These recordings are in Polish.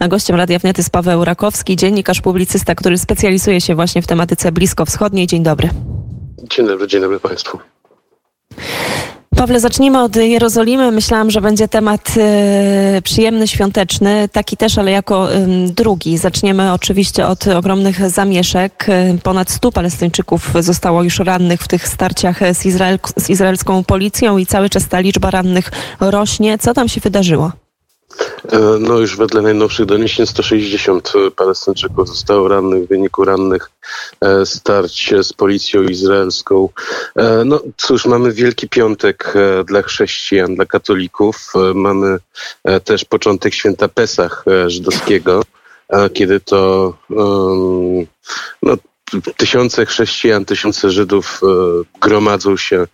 A gościem Radia Wnet jest Paweł Rakowski, dziennikarz, publicysta, który specjalizuje się właśnie w tematyce bliskowschodniej. Dzień dobry. Dzień dobry, dzień dobry Państwu. Pawle, zacznijmy od Jerozolimy. Myślałam, że będzie temat y, przyjemny, świąteczny, taki też, ale jako y, drugi. Zaczniemy oczywiście od ogromnych zamieszek. Ponad 100 Palestyńczyków zostało już rannych w tych starciach z, Izrael, z izraelską policją i cały czas ta liczba rannych rośnie. Co tam się wydarzyło? E, no już wedle najnowszych doniesień 160 Palestyńczyków zostało rannych w wyniku rannych e, starć z policją izraelską. E, no cóż, mamy Wielki Piątek dla chrześcijan, dla katolików. Mamy też początek święta Pesach żydowskiego, kiedy to no, tysiące chrześcijan, tysiące Żydów gromadzą się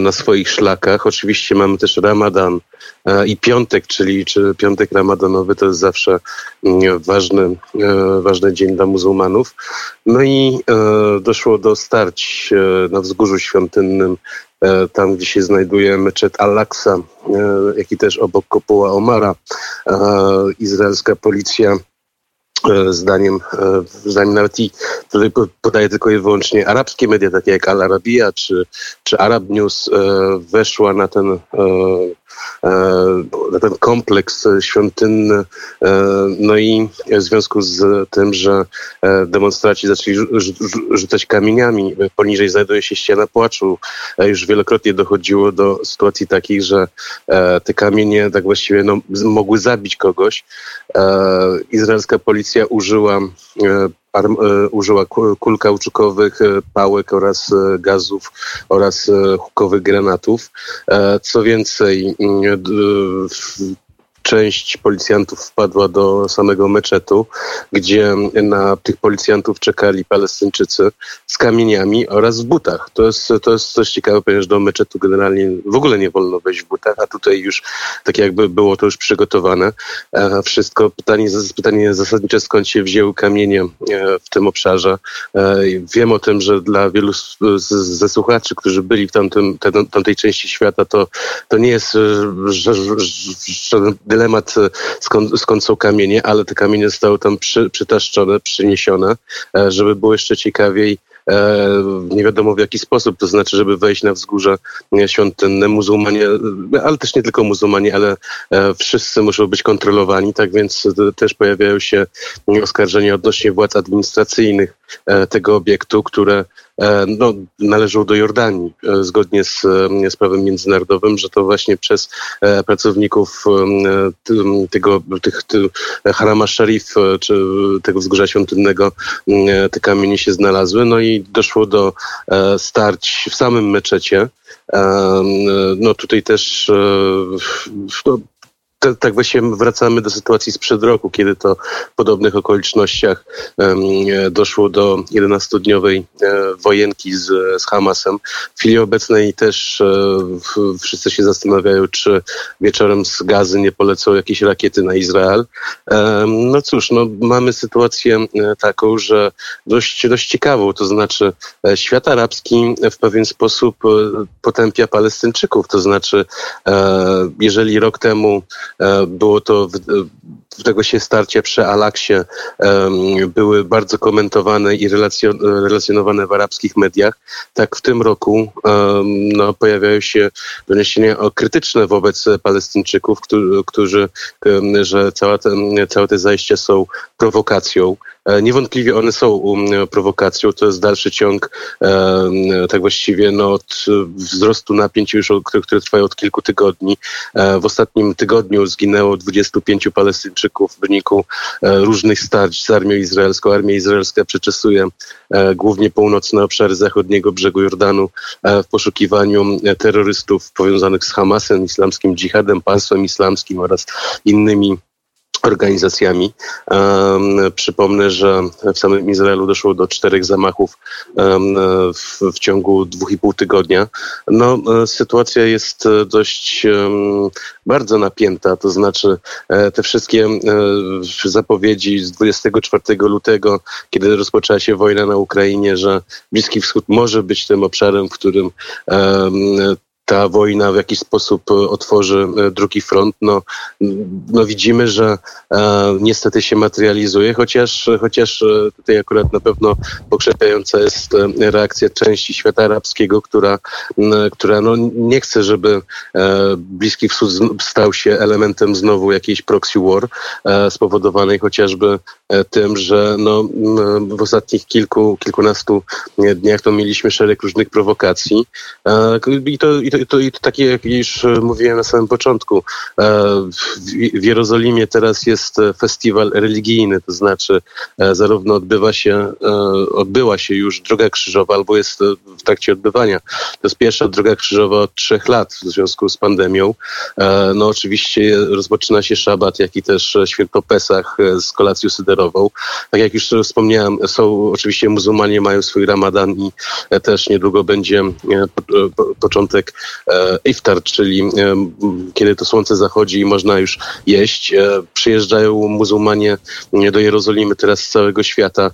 na swoich szlakach. Oczywiście mamy też Ramadan, E, i piątek, czyli czy piątek ramadanowy to jest zawsze mm, ważny, e, ważny dzień dla muzułmanów. No i e, doszło do starć na wzgórzu świątynnym, tam gdzie się znajduje meczet Al-Aqsa, jak i też obok kopuła Omara. Izraelska policja zdaniem, zdaniem nawet i tutaj podaję tylko i wyłącznie arabskie media, takie jak Al Arabiya czy, czy Arab News, weszła na ten ten kompleks świątynny. E, no i w związku z tym, że e, demonstraci zaczęli rzucać kamieniami, poniżej znajduje się ściana płaczu, e, już wielokrotnie dochodziło do sytuacji takich, że te kamienie tak właściwie no, mogły zabić kogoś. Izraelska policja użyła E, użyła kul kauczukowych, e, pałek oraz e, gazów oraz hukowych granatów. Co więcej, mm, część policjantów wpadła do samego meczetu, gdzie na tych policjantów czekali Palestyńczycy z kamieniami oraz w butach. To jest, to jest coś ciekawe, ponieważ do meczetu generalnie w ogóle nie wolno wejść w butach, a tutaj już tak jakby było to już przygotowane. E, wszystko. Pytanie, pytanie zasadnicze, skąd się wzięły kamienie e, w tym obszarze. E, wiem o tym, że dla wielu ze słuchaczy, którzy byli w tamtym, tamtej części świata, to, to nie jest żaden dylemat, e, skąd, skąd są kamienie, ale te kamienie zostały tam przy, przytaszczone, przyniesione, e, żeby było jeszcze ciekawiej e, nie wiadomo w jaki sposób, to znaczy, żeby wejść na wzgórze świątynne, muzułmanie, ale też nie tylko muzułmanie, ale wszyscy muszą być kontrolowani, tak więc też pojawiają się oskarżenia odnośnie władz administracyjnych tego obiektu, które no, należą do Jordanii, e, zgodnie z, e, z prawem międzynarodowym, że to właśnie przez pracowników tego, tych, tych Harama Sharif, czy tego wzgórza świątynnego te kamienie się znalazły. No i doszło do starć w samym meczecie. No tutaj też no, tak właściwie wracamy do sytuacji sprzed roku, kiedy to w podobnych okolicznościach doszło do 11-dniowej e, wojenki z, z Hamasem. W chwili obecnej też e, wszyscy się zastanawiają, czy wieczorem z gazy nie polecą jakieś rakiety na Izrael. No cóż, no, mamy sytuację taką, że dość, dość ciekawą, to znaczy świat arabski w pewien sposób potępia Palestyńczyków, to znaczy jeżeli rok temu było to w, tego się starcie przy Alaksie były bardzo komentowane i relacjonowane w arabskich mediach. Tak w tym roku no, pojawiają się doniesienia krytyczne wobec Palestyńczyków, którzy, którzy że cała te, całe te zajścia są prowokacją. E, niewątpliwie one są um, prowokacją, to jest dalszy ciąg tak właściwie no, od wzrostu napięć, już, które trwają od kilku tygodni. E, w ostatnim tygodniu zginęło 25 Palestyńczyków w wyniku e, różnych starć z armią izraelską. Armia izraelska przeczesuje głównie północne obszary zachodniego brzegu Jordanu w poszukiwaniu terrorystów powiązanych z Hamasem, islamskim dżihadem, państwem islamskim oraz innymi organizacjami. Przypomnę, że w samym Izraelu doszło do czterech zamachów w, w, ciągu dwóch i pół tygodnia. No, e, sytuacja jest e, dość bardzo napięta, to znaczy e, te wszystkie zapowiedzi z 24 lutego, kiedy rozpoczęła się wojna na Ukrainie, że Bliski Wschód może być tym obszarem, w którym ta wojna w jakiś sposób otworzy drugi front. No, no widzimy, że niestety się materializuje, chociaż, chociaż tutaj akurat na pewno pokrzepiająca jest reakcja części świata arabskiego, która, która no, nie chce, żeby Bliski Wschód stał się elementem znowu jakiejś proxy war spowodowanej chociażby tym, że no, w ostatnich kilku, kilkunastu dniach to mieliśmy szereg różnych prowokacji. I to, i to, i to takie, jak już mówiłem na samym początku, w Jerozolimie teraz jest festiwal religijny, to znaczy zarówno odbywa się, odbyła się już droga krzyżowa, albo jest w trakcie odbywania. To jest pierwsza droga krzyżowa od trzech lat w związku z pandemią. No oczywiście rozpoczyna się szabat, jak i też święto Pesach z kolacją Tak jak już wspomniałem, są oczywiście muzułmanie mają swój ramadan i też niedługo będzie początek iftar, czyli kiedy to słońce zachodzi i można już jeść. Przyjeżdżają muzułmanie do Jerozolimy teraz z całego świata,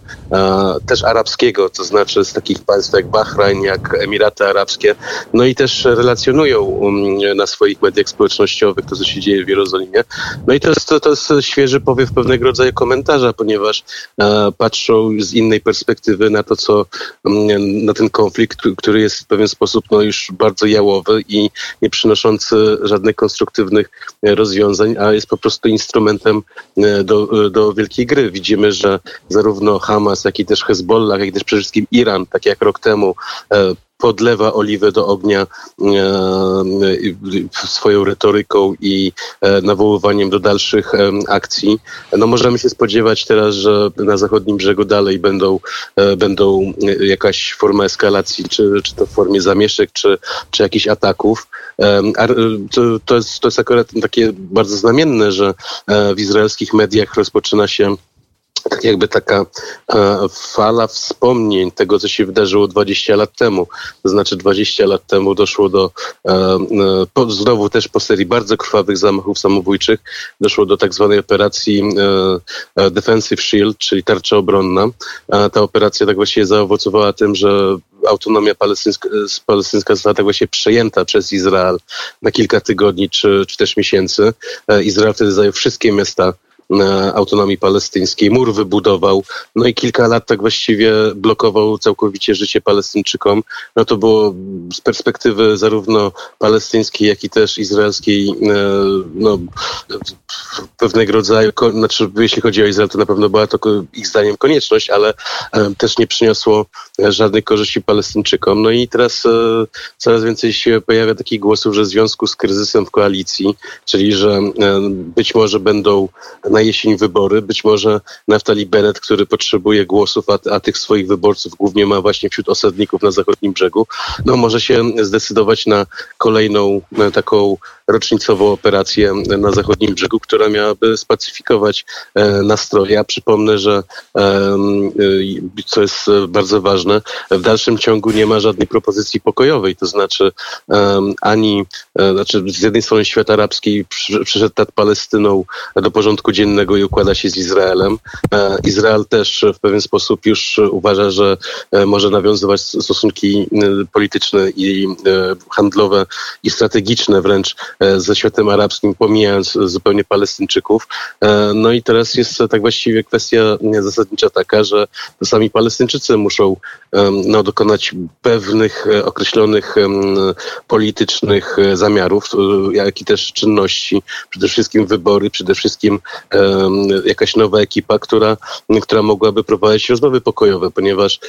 też arabskiego, to znaczy z takich państw jak Bahrajn, jak Emiraty Arabskie, no i też relacjonują na swoich mediach społecznościowych to, co się dzieje w Jerozolimie. No i to jest, to, to jest świeży powiew pewnego rodzaju komentarza, ponieważ patrzą z innej perspektywy na to, co na ten konflikt, który jest w pewien sposób no, już bardzo jałowy i nie przynoszący żadnych konstruktywnych rozwiązań, a jest po prostu instrumentem do, do wielkiej gry. Widzimy, że zarówno Hamas, jak i też Hezbollah, jak i też przede wszystkim Iran, tak jak rok temu, podlewa oliwę do ognia e, swoją retoryką i e, nawoływaniem do dalszych e, akcji. No możemy się spodziewać teraz, że na zachodnim brzegu dalej będą, będą jakaś forma eskalacji, czy, czy to w formie zamieszek, czy, czy jakichś ataków. To, to, jest, to jest akurat takie bardzo znamienne, że w izraelskich mediach rozpoczyna się tak jakby taka e, fala wspomnień tego, co się wydarzyło 20 lat temu. To znaczy 20 lat temu doszło do, e, e, po, znowu też po serii bardzo krwawych zamachów samobójczych, doszło do tak zwanej operacji e, e Defensive Shield, czyli tarcza obronna. ta operacja tak właściwie zaowocowała tym, że autonomia palestyńska, palestyńska została tak właśnie przejęta przez Izrael na kilka tygodni czy, czy też miesięcy. E, Izrael wtedy zajął wszystkie miasta autonomii palestyńskiej. Mur wybudował, no i kilka lat tak właściwie blokował całkowicie życie Palestyńczykom. No to było z perspektywy zarówno palestyńskiej, jak i też izraelskiej, e, no, pewnego rodzaju, znaczy jeśli chodzi o Izrael, to na pewno była to ich zdaniem konieczność, ale e, też nie przyniosło żadnych korzyści Palestyńczykom. No i teraz e, coraz więcej się pojawia takich głosów, że w związku z kryzysem w koalicji, czyli że być może będą na jesień wybory. Być może Naftali Bennett, który potrzebuje głosów, a, a tych swoich wyborców głównie ma właśnie wśród osadników na zachodnim brzegu, no może się zdecydować na kolejną taką rocznicową operację na zachodnim brzegu, która miałaby spacyfikować e, nastroje. Ja przypomnę, że e, co jest bardzo ważne, w dalszym ciągu nie ma żadnej propozycji pokojowej, to znaczy ani, e, znaczy z jednej strony świat arabski przyszedł nad Palestyną do porządku dziennego i układa się z Izraelem. Izrael też w pewien sposób już uważa, że może nawiązywać stosunki polityczne i handlowe i strategiczne wręcz E, ze światem arabskim, pomijając zupełnie Palestyńczyków. E, no i teraz jest tak właściwie kwestia zasadnicza taka, że sami Palestyńczycy muszą no, dokonać pewnych e, określonych politycznych zamiarów, jak i też czynności, przede wszystkim wybory, przede wszystkim jakaś nowa ekipa, która, która mogłaby prowadzić rozmowy pokojowe, ponieważ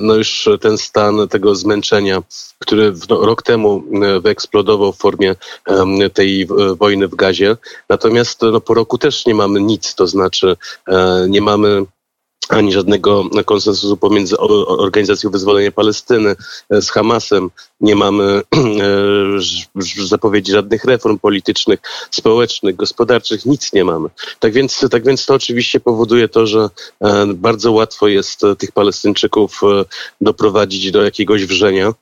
no już ten stan tego zmęczenia, który rok temu wyeksplodował w formie tej wojny w gazie. Natomiast no, po roku też nie mamy nic, to znaczy e, nie mamy ani żadnego konsensusu pomiędzy Organizacją Wyzwolenia Palestyny e, z Hamasem. Nie mamy e, zapowiedzi żadnych reform politycznych, społecznych, gospodarczych, nic nie mamy. Tak więc, tak więc to oczywiście powoduje to, że e, bardzo łatwo jest tych Palestyńczyków doprowadzić do jakiegoś wrzenia.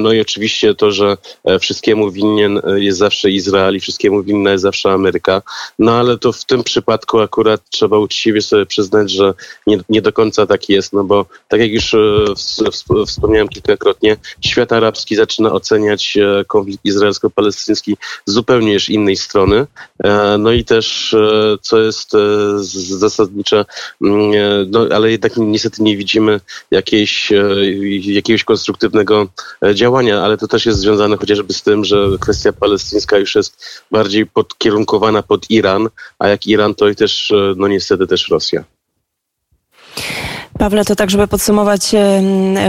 No i oczywiście to, że wszystkiemu winien jest zawsze Izrael i wszystkiemu winna jest zawsze Ameryka. No ale to w tym przypadku akurat trzeba uczciwie sobie przyznać, że nie, nie do końca tak jest, no bo tak jak już e, wspomniałem kilkakrotnie, świat arabski zaczyna oceniać konflikt izraelsko-palestyński zupełnie już innej strony. No i też, co jest zasadnicze, mm, no, ale jednak niestety nie widzimy jakiejś, jakiegoś konstruktywnego działania, ale to też jest związane chociażby z tym, że kwestia palestyńska już jest bardziej podkierunkowana pod Iran, a jak Iran, to i też, no niestety też Rosja. Pawle, to tak, żeby podsumować,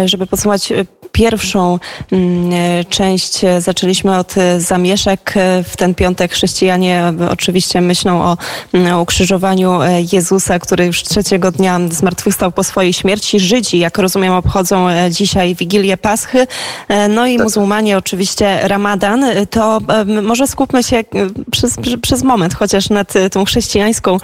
żeby podsumować pierwszą mm, e, część zaczęliśmy od e, zamieszek. E, w ten piątek chrześcijanie oczywiście myślą o mm, ukrzyżowaniu Jezusa, który już trzeciego dnia zmartwychwstał po swojej śmierci. Żydzi, jak rozumiem, obchodzą dzisiaj Wigilię Paschy. No i tak. muzułmanie oczywiście Ramadan. To może skupmy się przez, przez moment chociaż nad tą chrześcijańską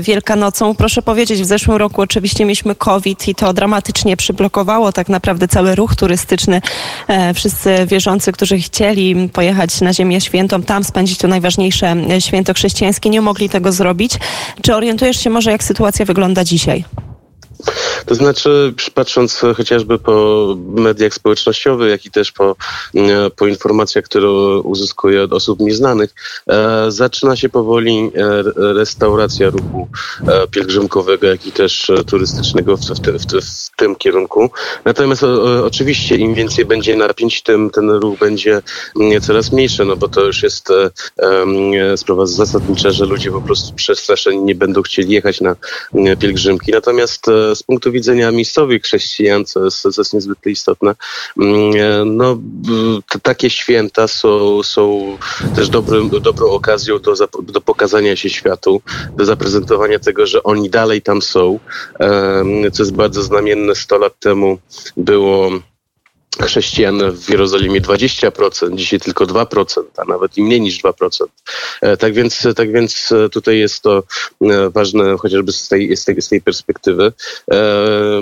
Wielkanocą. Proszę powiedzieć, w zeszłym roku oczywiście mieliśmy COVID i to dramatycznie przyblokowało tak naprawdę cały cały ruch turystyczny. E, wszyscy wierzący, którzy chcieli pojechać na Ziemię Świętą, tam spędzić to najważniejsze święto chrześcijańskie, nie mogli tego zrobić. Czy orientujesz się może, jak sytuacja wygląda dzisiaj? To znaczy, patrząc chociażby po mediach społecznościowych, jak i też po, e, po informacjach, które uzyskuję od osób mi znanych, e, zaczyna się powoli e, restauracja ruchu pielgrzymkowego, jak i też turystycznego w, w, w, w tym kierunku. Natomiast o, oczywiście im więcej będzie napięć, tym ten ruch będzie mm, coraz mniejszy, no bo to już jest sprawa zasadnicza, że ludzie po prostu przestraszeni nie będą chcieli jechać na mm, pielgrzymki. Natomiast z punktu widzenia miejscowych chrześcijan, co jest, co jest niezwykle istotne, mm, e, no, takie święta są, są też dobrym, dobrą okazją do, do pokazania się światu, do zaprezentowania tego, że oni dalej tam są, co jest bardzo znamienne. 100 lat temu było chrześcijan w Jerozolimie 20%, dzisiaj tylko 2%, a nawet i mniej niż 2%. E, tak więc, tak więc e, tutaj jest to e, ważne chociażby z tej, z tej, z tej perspektywy.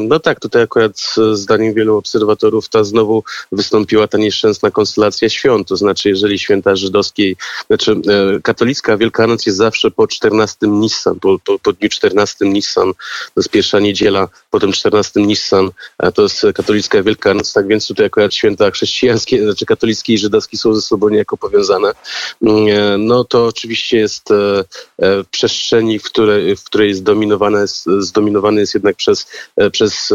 No tak, tutaj akurat zdaniem wielu obserwatorów ta znowu wystąpiła ta nieszczęsna konstelacja świąt, to znaczy jeżeli święta żydowskiej, znaczy katolicka Wielkanoc jest zawsze po 14 Nissan, po, po, po dniu 14 Nissan, to jest pierwsza niedziela, potem 14 Nissan, to jest katolicka Wielkanoc, tak więc tutaj akurat święta chrześcijańskie, znaczy katolickie i żydowskie są ze sobą niejako powiązane, mm, e, no to oczywiście jest e, e, przestrzeni, w której, w której zdominowane zdominowany jest jednak przez, przez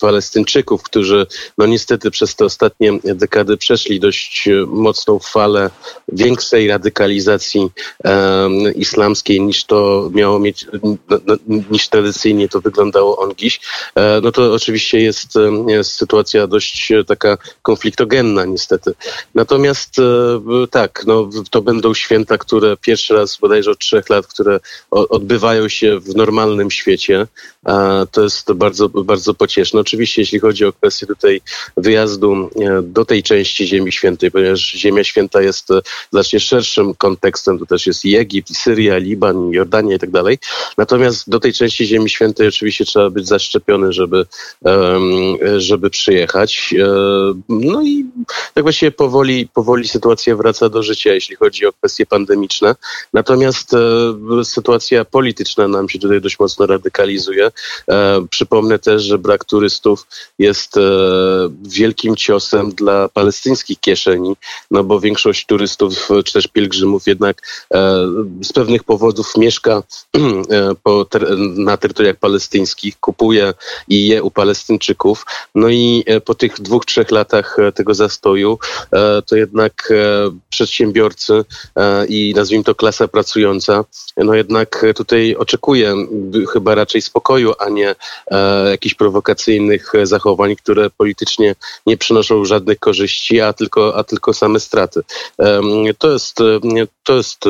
Palestyńczyków, którzy no niestety przez te ostatnie dekady przeszli dość mocną falę większej radykalizacji islamskiej niż to miało mieć, niż tradycyjnie to wyglądało on dziś. No to oczywiście jest, jest sytuacja dość taka konfliktogenna niestety. Natomiast e, tak, no, to będą święta, które pierwszy raz bodajże od trzech lat, które odbywają się w normalnym świecie. To jest bardzo, bardzo pocieszne. Oczywiście jeśli chodzi o kwestię tutaj wyjazdu e, do tej części Ziemi Świętej, ponieważ Ziemia Święta jest e, znacznie szerszym kontekstem, to też jest i Egipt, i Syria, Liban, i Jordania i tak dalej. Natomiast do tej części Ziemi Świętej oczywiście trzeba być zaszczepiony, żeby, żeby przyjechać. No i tak właściwie powoli, powoli sytuacja wraca do życia, jeśli chodzi o kwestie pandemiczne. Natomiast e, sytuacja polityczna nam się tutaj dość mocno radykalizuje. E, przypomnę też, że brak turystów jest e, wielkim ciosem dla palestyńskich kieszeni, no bo większość turystów czy też pielgrzymów jednak z pewnych powodów mieszka na terytoriach palestyńskich, kupuje i je u Palestyńczyków. No i po tych dwóch, trzech latach e, tego zastoju, e, to jednak e, przedsiębiorcy i nazwijmy to klasa pracująca, no jednak tutaj oczekuje chyba raczej spokoju, a nie jakichś prowokacyjnych zachowań, które politycznie nie przynoszą żadnych korzyści, a tylko, a tylko same straty. To jest, to jest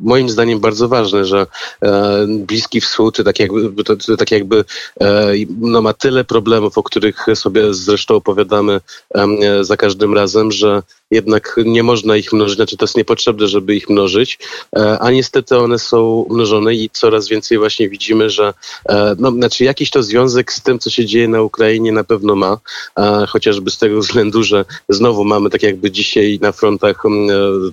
moim zdaniem bardzo ważne, że Bliski Wschód tak jakby, tak jakby no, ma tyle problemów, o których sobie zresztą opowiadamy E, za każdym razem, że jednak nie można ich mnożyć, znaczy to jest niepotrzebne, żeby ich mnożyć, e, a niestety one są mnożone i coraz więcej właśnie widzimy, że e, no, znaczy jakiś to związek z tym, co się dzieje na Ukrainie na pewno ma, chociażby z tego względu, że znowu mamy tak jakby dzisiaj na frontach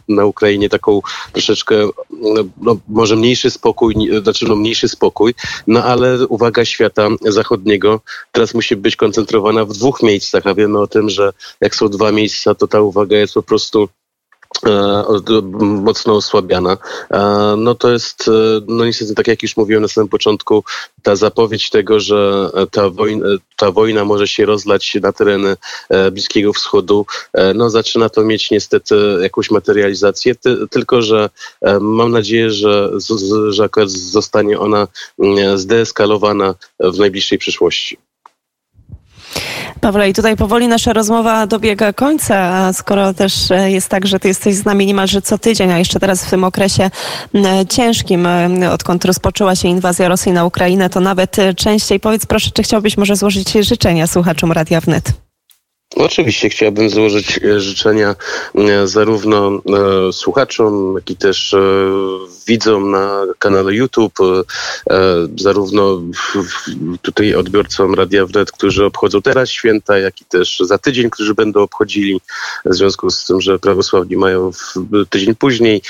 na Ukrainie taką troszeczkę no, no, może mniejszy spokój, znaczy no mniejszy spokój, no ale uwaga świata zachodniego teraz musi być koncentrowana w dwóch miejscach, a wiemy o tym, że jak są dwa miejsca, to ta uwaga jest po prostu E, mocno osłabiana. E, no to jest, e, no niestety, tak jak już mówiłem na samym początku, ta zapowiedź tego, że ta wojna, ta wojna może się rozlać na tereny Bliskiego Wschodu, no zaczyna to mieć niestety jakąś materializację, ty, tylko że mam nadzieję, że, że akurat zostanie ona zdeeskalowana w najbliższej przyszłości. Pawle, i tutaj powoli nasza rozmowa dobiega końca, a skoro też e, jest tak, że ty jesteś z nami niemalże co tydzień, a jeszcze teraz w tym okresie ciężkim, odkąd rozpoczęła się inwazja Rosji na Ukrainę, to nawet e, częściej powiedz proszę, czy chciałbyś może złożyć życzenia słuchaczom Radia Wnet? Oczywiście chciałbym złożyć e, życzenia e, zarówno e, słuchaczom, jak i też widzom na kanale YouTube, zarówno tutaj odbiorcom Radia Wnet, którzy obchodzą teraz święta, jak i też za tydzień, którzy będą obchodzili w związku z tym, że prawosławni mają tydzień później.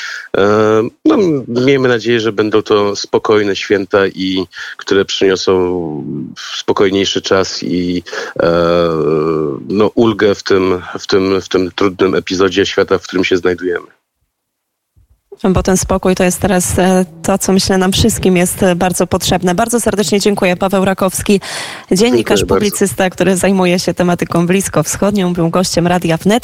No, miejmy nadzieję, że będą to spokojne święta i które przyniosą spokojniejszy czas i no, ulgę w tym, w, tym, w tym trudnym epizodzie świata, w którym się znajdujemy. Bo ten spokój to jest teraz e, to, co myślę nam wszystkim jest e, bardzo potrzebne. Bardzo serdecznie dziękuję. Paweł Rakowski, dziennikarz, publicysta, który zajmuje się tematyką blisko wschodnią, był gościem Radia Wnet.